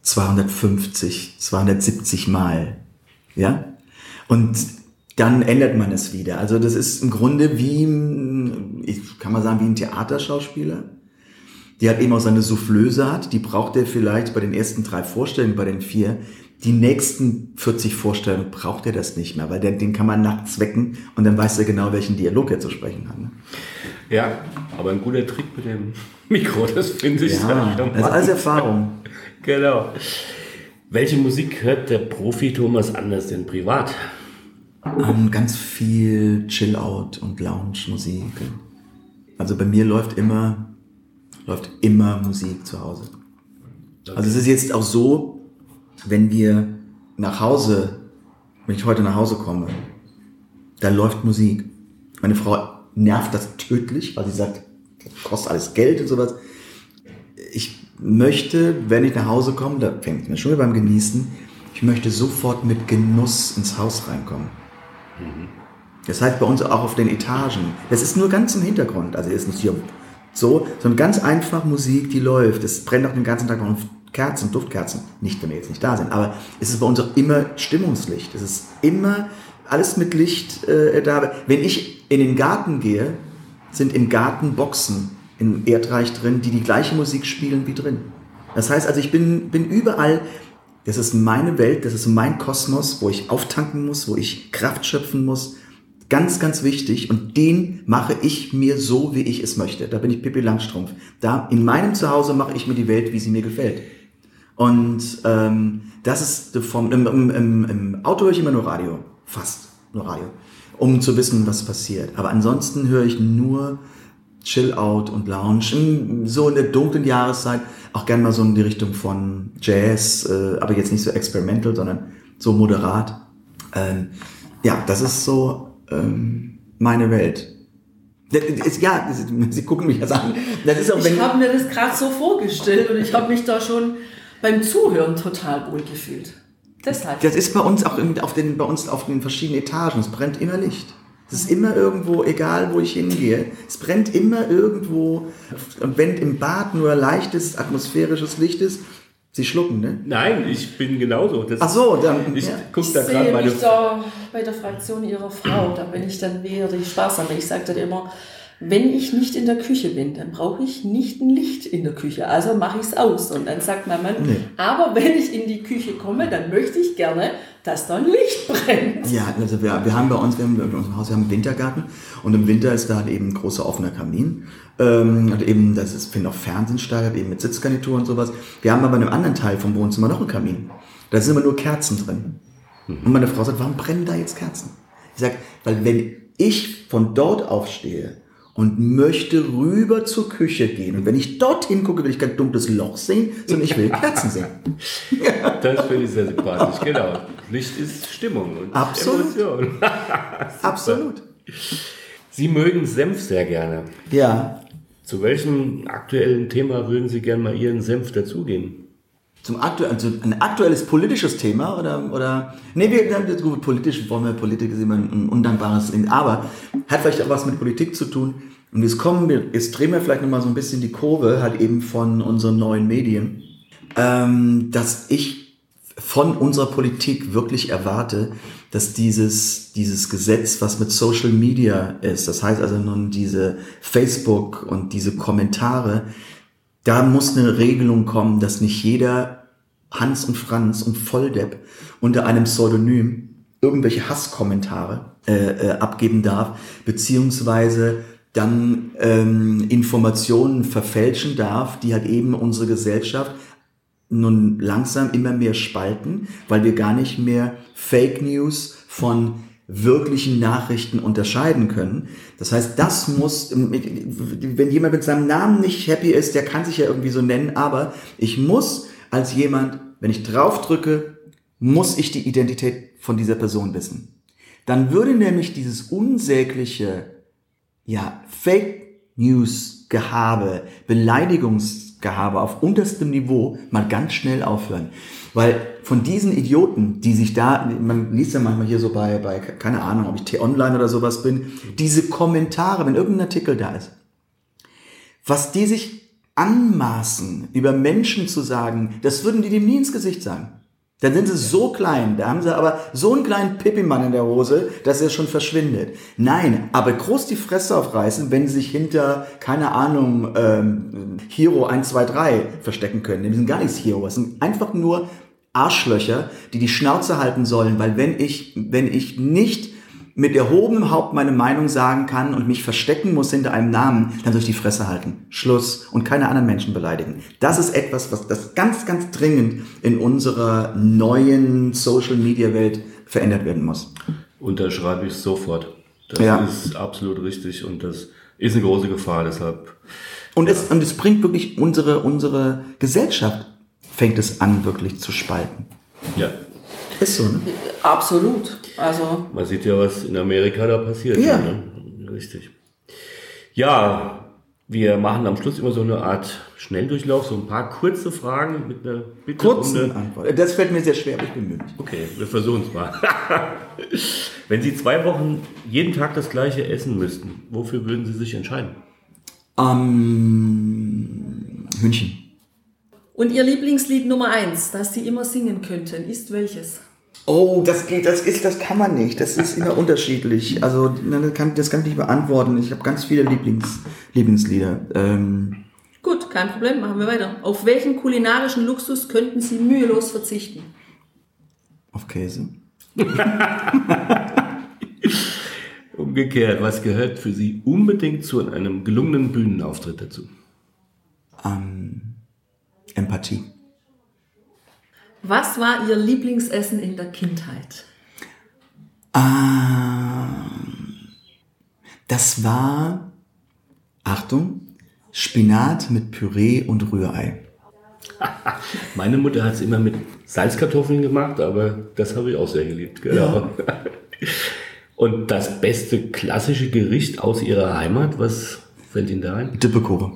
250, 270 Mal. Ja? Und dann ändert man es wieder. Also das ist im Grunde wie, ich kann man sagen, wie ein Theaterschauspieler die halt eben auch seine Soufflöse hat, die braucht er vielleicht bei den ersten drei Vorstellungen, bei den vier. Die nächsten 40 Vorstellungen braucht er das nicht mehr, weil den, den kann man nachts wecken und dann weiß er genau, welchen Dialog er zu sprechen hat. Ne? Ja, aber ein guter Trick mit dem Mikro, das finde ich. Ja, das ist alles Erfahrung. genau. Welche Musik hört der Profi Thomas anders denn privat? Ähm, ganz viel Chill-Out und Lounge-Musik. Also bei mir läuft immer läuft immer Musik zu Hause. Okay. Also es ist jetzt auch so, wenn wir nach Hause, wenn ich heute nach Hause komme, da läuft Musik. Meine Frau nervt das tödlich, weil sie sagt, das kostet alles Geld und sowas. Ich möchte, wenn ich nach Hause komme, da fängt es mir schon wieder beim Genießen, ich möchte sofort mit Genuss ins Haus reinkommen. Das heißt bei uns auch auf den Etagen. Das ist nur ganz im Hintergrund. Also ist nicht hier so, sondern ganz einfach Musik, die läuft. Es brennt auch den ganzen Tag noch Kerzen, Duftkerzen. Nicht, wenn wir jetzt nicht da sind. Aber es ist bei uns auch immer Stimmungslicht. Es ist immer alles mit Licht äh, da. Wenn ich in den Garten gehe, sind im Garten Boxen im Erdreich drin, die die gleiche Musik spielen wie drin. Das heißt also, ich bin, bin überall, das ist meine Welt, das ist mein Kosmos, wo ich auftanken muss, wo ich Kraft schöpfen muss. Ganz, ganz wichtig. Und den mache ich mir so, wie ich es möchte. Da bin ich Pippi Langstrumpf. Da in meinem Zuhause mache ich mir die Welt, wie sie mir gefällt. Und ähm, das ist die Form. Im, im, im, Im Auto höre ich immer nur Radio. Fast nur Radio. Um zu wissen, was passiert. Aber ansonsten höre ich nur Chill-Out und Lounge. So in der dunklen Jahreszeit auch gerne mal so in die Richtung von Jazz, äh, aber jetzt nicht so experimental, sondern so moderat. Ähm, ja, das ist so ähm, meine Welt. Ja, Sie gucken mich jetzt an. Das ist auch, ich habe mir das gerade so vorgestellt und ich habe mich da schon beim Zuhören total wohl gefühlt. Deshalb. Das ist bei uns auch in, auf, den, bei uns auf den verschiedenen Etagen. Es brennt immer Licht. Es ist immer irgendwo, egal wo ich hingehe, es brennt immer irgendwo. Und wenn im Bad nur leichtes atmosphärisches Licht ist, Sie schlucken, ne? Nein, ich bin genauso. Das Ach so, dann. Ich, ja. guck ich da sehe mich da bei der Fraktion Ihrer Frau, da bin ich dann mehr die sparsame. Ich sage dann immer, wenn ich nicht in der Küche bin, dann brauche ich nicht ein Licht in der Küche. Also mache ich es aus. Und dann sagt mein Mann, nee. aber wenn ich in die Küche komme, dann möchte ich gerne, dass da ein Licht brennt. Ja, also wir, wir haben bei uns, wir haben bei uns im Haus, wir haben einen Wintergarten und im Winter ist da halt eben ein großer offener Kamin. Ähm, und eben, das ist, finde auch Fernsehen eben mit Sitzgarnitur und sowas. Wir haben aber in einem anderen Teil vom Wohnzimmer noch einen Kamin. Da sind immer nur Kerzen drin. Und meine Frau sagt, warum brennen da jetzt Kerzen? Ich sage, weil wenn ich von dort aufstehe und möchte rüber zur Küche gehen. Und wenn ich dorthin gucke, will ich kein dunkles Loch sehen, sondern ich will Kerzen sehen. das finde ich sehr sympathisch, genau. Licht ist Stimmung und Absolut. Emotion. Absolut. Sie mögen Senf sehr gerne. Ja. Zu welchem aktuellen Thema würden Sie gerne mal Ihren Senf dazugeben? Zum aktuellen, also ein aktuelles politisches Thema oder, oder, nee, wir, gut, politisch wollen wir, Politik ist immer ein undankbares Ding, aber hat vielleicht auch was mit Politik zu tun. Und jetzt kommen wir, jetzt drehen wir vielleicht nochmal so ein bisschen die Kurve, halt eben von unseren neuen Medien, ähm, dass ich von unserer Politik wirklich erwarte, dass dieses, dieses Gesetz, was mit Social Media ist, das heißt also nun diese Facebook und diese Kommentare, da muss eine Regelung kommen, dass nicht jeder Hans und Franz und Volldepp unter einem Pseudonym irgendwelche Hasskommentare äh, äh, abgeben darf, beziehungsweise dann ähm, Informationen verfälschen darf, die halt eben unsere Gesellschaft nun langsam immer mehr spalten, weil wir gar nicht mehr Fake News von wirklichen Nachrichten unterscheiden können. Das heißt, das muss, wenn jemand mit seinem Namen nicht happy ist, der kann sich ja irgendwie so nennen, aber ich muss als jemand, wenn ich draufdrücke, muss ich die Identität von dieser Person wissen. Dann würde nämlich dieses unsägliche, ja, Fake News Gehabe, Beleidigungsgehabe auf unterstem Niveau mal ganz schnell aufhören. Weil von diesen Idioten, die sich da, man liest ja manchmal hier so bei, bei keine Ahnung, ob ich T-Online oder sowas bin, diese Kommentare, wenn irgendein Artikel da ist, was die sich anmaßen, über Menschen zu sagen, das würden die dem nie ins Gesicht sagen. Dann sind sie so klein, da haben sie aber so einen kleinen Pippimann in der Hose, dass er schon verschwindet. Nein, aber groß die Fresse aufreißen, wenn sie sich hinter, keine Ahnung, ähm, Hero 123 verstecken können. Die sind gar nichts Hero, das sind einfach nur Arschlöcher, die die Schnauze halten sollen, weil wenn ich, wenn ich nicht mit erhobenem Haupt meine Meinung sagen kann und mich verstecken muss hinter einem Namen, dann soll ich die Fresse halten. Schluss. Und keine anderen Menschen beleidigen. Das ist etwas, was das ganz, ganz dringend in unserer neuen Social Media Welt verändert werden muss. Unterschreibe ich sofort. Das ja. ist absolut richtig und das ist eine große Gefahr, deshalb. Und es, und es bringt wirklich unsere, unsere Gesellschaft fängt es an, wirklich zu spalten. Ja. Ist so, ne? Absolut. Also. Man sieht ja, was in Amerika da passiert. Ja. Ne? Richtig. Ja, Wir machen am Schluss immer so eine Art Schnelldurchlauf, so ein paar kurze Fragen mit einer Bitte Kurzen um eine Antwort. Das fällt mir sehr schwer, aber ich bemühe mich. Okay, wir versuchen es mal. Wenn Sie zwei Wochen jeden Tag das gleiche essen müssten, wofür würden Sie sich entscheiden? Ähm, Hühnchen. Und Ihr Lieblingslied Nummer eins, das Sie immer singen könnten, ist welches? Oh, das geht, das ist, das kann man nicht. Das ist immer unterschiedlich. Also das kann, das kann ich nicht beantworten. Ich habe ganz viele Lieblings, Lieblingslieder. Ähm, Gut, kein Problem, machen wir weiter. Auf welchen kulinarischen Luxus könnten Sie mühelos verzichten? auf Käse. Umgekehrt, was gehört für Sie unbedingt zu einem gelungenen Bühnenauftritt dazu? Ähm, Empathie. Was war Ihr Lieblingsessen in der Kindheit? Ah, das war, Achtung, Spinat mit Püree und Rührei. Meine Mutter hat es immer mit Salzkartoffeln gemacht, aber das habe ich auch sehr geliebt. Genau. Und das beste klassische Gericht aus Ihrer Heimat, was fällt Ihnen da ein? Dippekurve.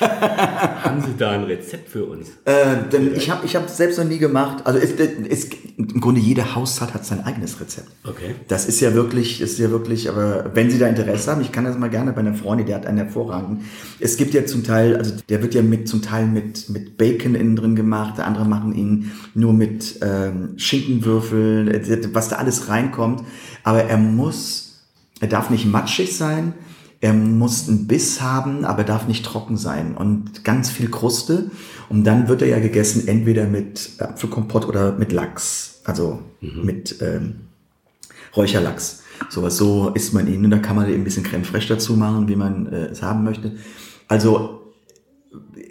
Haben Sie da ein Rezept für uns? Äh, denn ich habe ich hab selbst noch nie gemacht. Also es, es, im Grunde jeder Haushalt hat sein eigenes Rezept. Okay. Das ist ja wirklich, ist ja wirklich, aber wenn Sie da Interesse haben, ich kann das mal gerne bei einer Freundin, der hat einen hervorragenden. Es gibt ja zum Teil, also der wird ja mit zum Teil mit, mit Bacon innen drin gemacht, andere machen ihn nur mit ähm, Schinkenwürfeln, was da alles reinkommt. Aber er muss, er darf nicht matschig sein, er muss einen Biss haben, aber darf nicht trocken sein und ganz viel Kruste. Und dann wird er ja gegessen entweder mit Apfelkompott oder mit Lachs, also mit ähm, Räucherlachs. Sowas, so isst man ihn und da kann man eben ein bisschen Creme fraiche dazu machen, wie man äh, es haben möchte. Also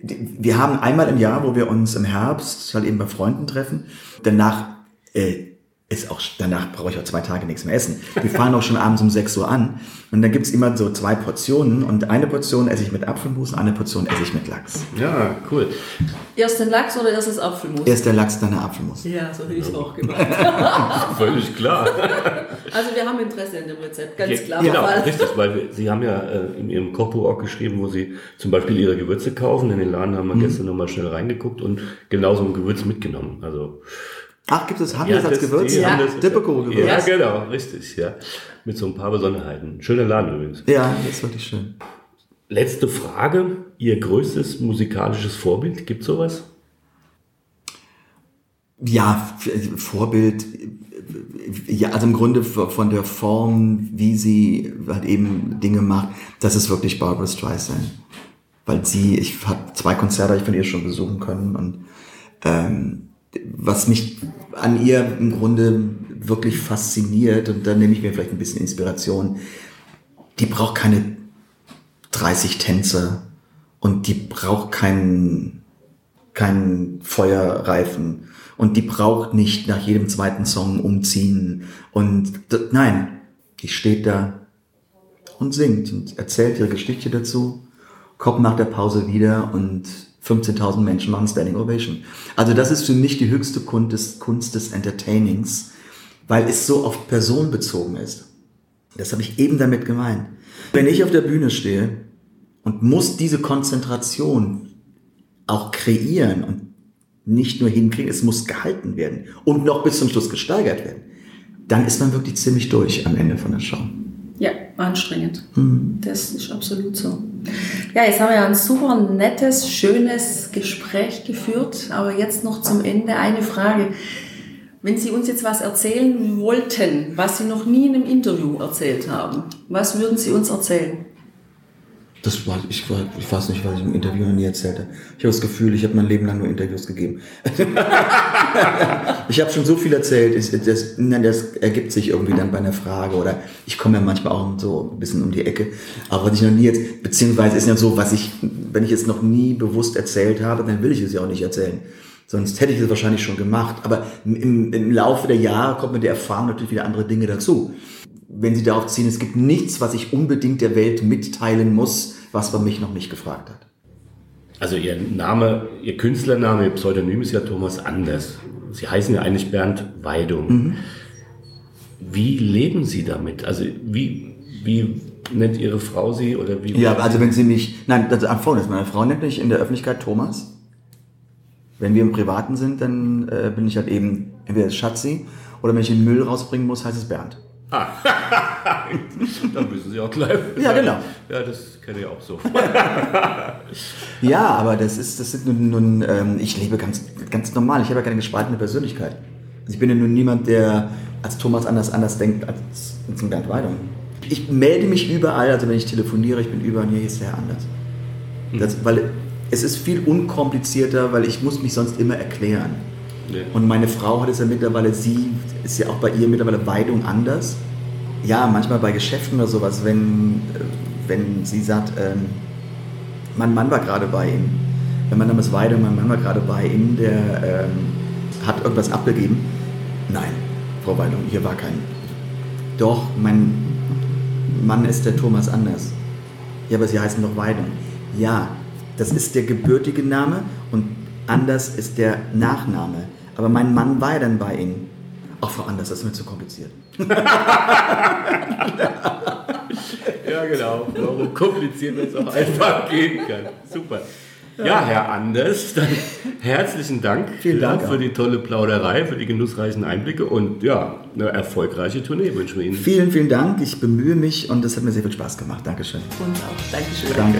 wir haben einmal im Jahr, wo wir uns im Herbst halt eben bei Freunden treffen. Danach äh, ist auch danach brauche ich auch zwei Tage nichts mehr essen. Wir fahren auch schon abends um 6 Uhr an und dann gibt's immer so zwei Portionen und eine Portion esse ich mit Apfelmus, eine Portion esse ich mit Lachs. Ja, cool. Erst den Lachs oder erst das Apfelmus? Erst der Lachs, dann der Apfelmus. Ja, so hätte ich es auch gemacht. Völlig klar. Also wir haben Interesse an dem Rezept, ganz klar. Genau, Fall. richtig, weil wir, Sie haben ja äh, in Ihrem Kochbuch auch geschrieben, wo Sie zum Beispiel Ihre Gewürze kaufen. In den Laden haben wir gestern nochmal schnell reingeguckt und genauso ein Gewürz mitgenommen. Also Ach, gibt es Handels Ja, als Gewürz? die Ja. Dippekohl-Gewürz. Ja, genau, richtig, ja. Mit so ein paar Besonderheiten. Schöner Laden übrigens. Ja, das ist wirklich schön. Letzte Frage. Ihr größtes musikalisches Vorbild, gibt sowas? Ja, f- Vorbild, äh, ja, also im Grunde von der Form, wie sie halt eben Dinge macht, das ist wirklich Barbara Streisand. Weil sie, ich habe zwei Konzerte hab ich von ihr schon besuchen können und ähm, was mich an ihr im Grunde wirklich fasziniert und da nehme ich mir vielleicht ein bisschen Inspiration, die braucht keine 30 Tänzer und die braucht keinen keinen Feuerreifen und die braucht nicht nach jedem zweiten Song umziehen und nein, die steht da und singt und erzählt ihre Geschichte dazu, kommt nach der Pause wieder und 15.000 Menschen machen Standing Ovation. Also das ist für mich die höchste Kunst des, Kunst des Entertainings, weil es so auf Person bezogen ist. Das habe ich eben damit gemeint. Wenn ich auf der Bühne stehe und muss diese Konzentration auch kreieren und nicht nur hinkriegen, es muss gehalten werden und noch bis zum Schluss gesteigert werden, dann ist man wirklich ziemlich durch am Ende von der Show. Anstrengend. Das ist absolut so. Ja, jetzt haben wir ja ein super nettes, schönes Gespräch geführt, aber jetzt noch zum Ende eine Frage. Wenn Sie uns jetzt was erzählen wollten, was Sie noch nie in einem Interview erzählt haben, was würden Sie uns erzählen? Das war, ich, war, ich weiß nicht, was ich im Interview noch nie erzählt habe. Ich habe das Gefühl, ich habe mein Leben lang nur Interviews gegeben. ich habe schon so viel erzählt, ich, das, nein, das ergibt sich irgendwie dann bei einer Frage oder ich komme ja manchmal auch so ein bisschen um die Ecke. Aber was ich noch nie jetzt, beziehungsweise ist ja so, was ich, wenn ich es noch nie bewusst erzählt habe, dann will ich es ja auch nicht erzählen. Sonst hätte ich es wahrscheinlich schon gemacht. Aber im, im Laufe der Jahre kommt mit der Erfahrung natürlich wieder andere Dinge dazu. Wenn Sie darauf ziehen, es gibt nichts, was ich unbedingt der Welt mitteilen muss, was man mich noch nicht gefragt hat. Also Ihr Name, Ihr Künstlername, Ihr Pseudonym ist ja Thomas Anders. Sie heißen ja eigentlich Bernd Weidung. Wie leben Sie damit? Also wie, wie nennt Ihre Frau Sie oder wie? Ja, also wenn sie mich, nein, das ist folgendes, meine Frau nennt mich in der Öffentlichkeit Thomas. Wenn wir im Privaten sind, dann äh, bin ich halt eben entweder Schatzi oder wenn ich den Müll rausbringen muss, heißt es Bernd. Dann müssen Sie auch gleich. Ja, genau. Ja, das kenne ich auch so. Ja, aber das ist, das sind nun, nun ähm, ich lebe ganz, ganz normal. Ich habe ja keine gespaltene Persönlichkeit. Also ich bin ja nun niemand, der als Thomas anders anders denkt als zum Bernd Weidung. Ich melde mich überall, also wenn ich telefoniere, ich bin überall, hier ist der anders. Das, weil es ist viel unkomplizierter, weil ich muss mich sonst immer erklären. Ja. Und meine Frau hat es ja mittlerweile, sie ist ja auch bei ihr mittlerweile Weidung anders. Ja, manchmal bei Geschäften oder sowas, wenn, äh, wenn sie sagt, ähm, mein Mann war gerade bei Ihnen. Mein Name ist Weidung, mein Mann war gerade bei Ihnen, der ähm, hat irgendwas abgegeben. Nein, Frau Weidung, hier war kein. Doch, mein Mann ist der Thomas Anders. Ja, aber Sie heißen doch Weidung. Ja, das ist der gebürtige Name und Anders ist der Nachname. Aber mein Mann war ja dann bei Ihnen. Ach, Frau Anders, das ist mir zu kompliziert. Ja, genau. Warum kompliziert wenn es auch einfach gehen kann. Super. Ja, Herr Anders, dann herzlichen Dank, Vielen Dank für die tolle Plauderei, für die genussreichen Einblicke und ja, eine erfolgreiche Tournee wünschen wir Ihnen. Vielen, vielen Dank. Ich bemühe mich und es hat mir sehr viel Spaß gemacht. Dankeschön. Und auch Dankeschön. Danke.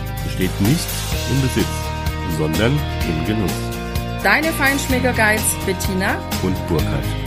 besteht nicht im Besitz, sondern im Genuss. deine Feinschmecker-Guides Bettina Und Burkhard.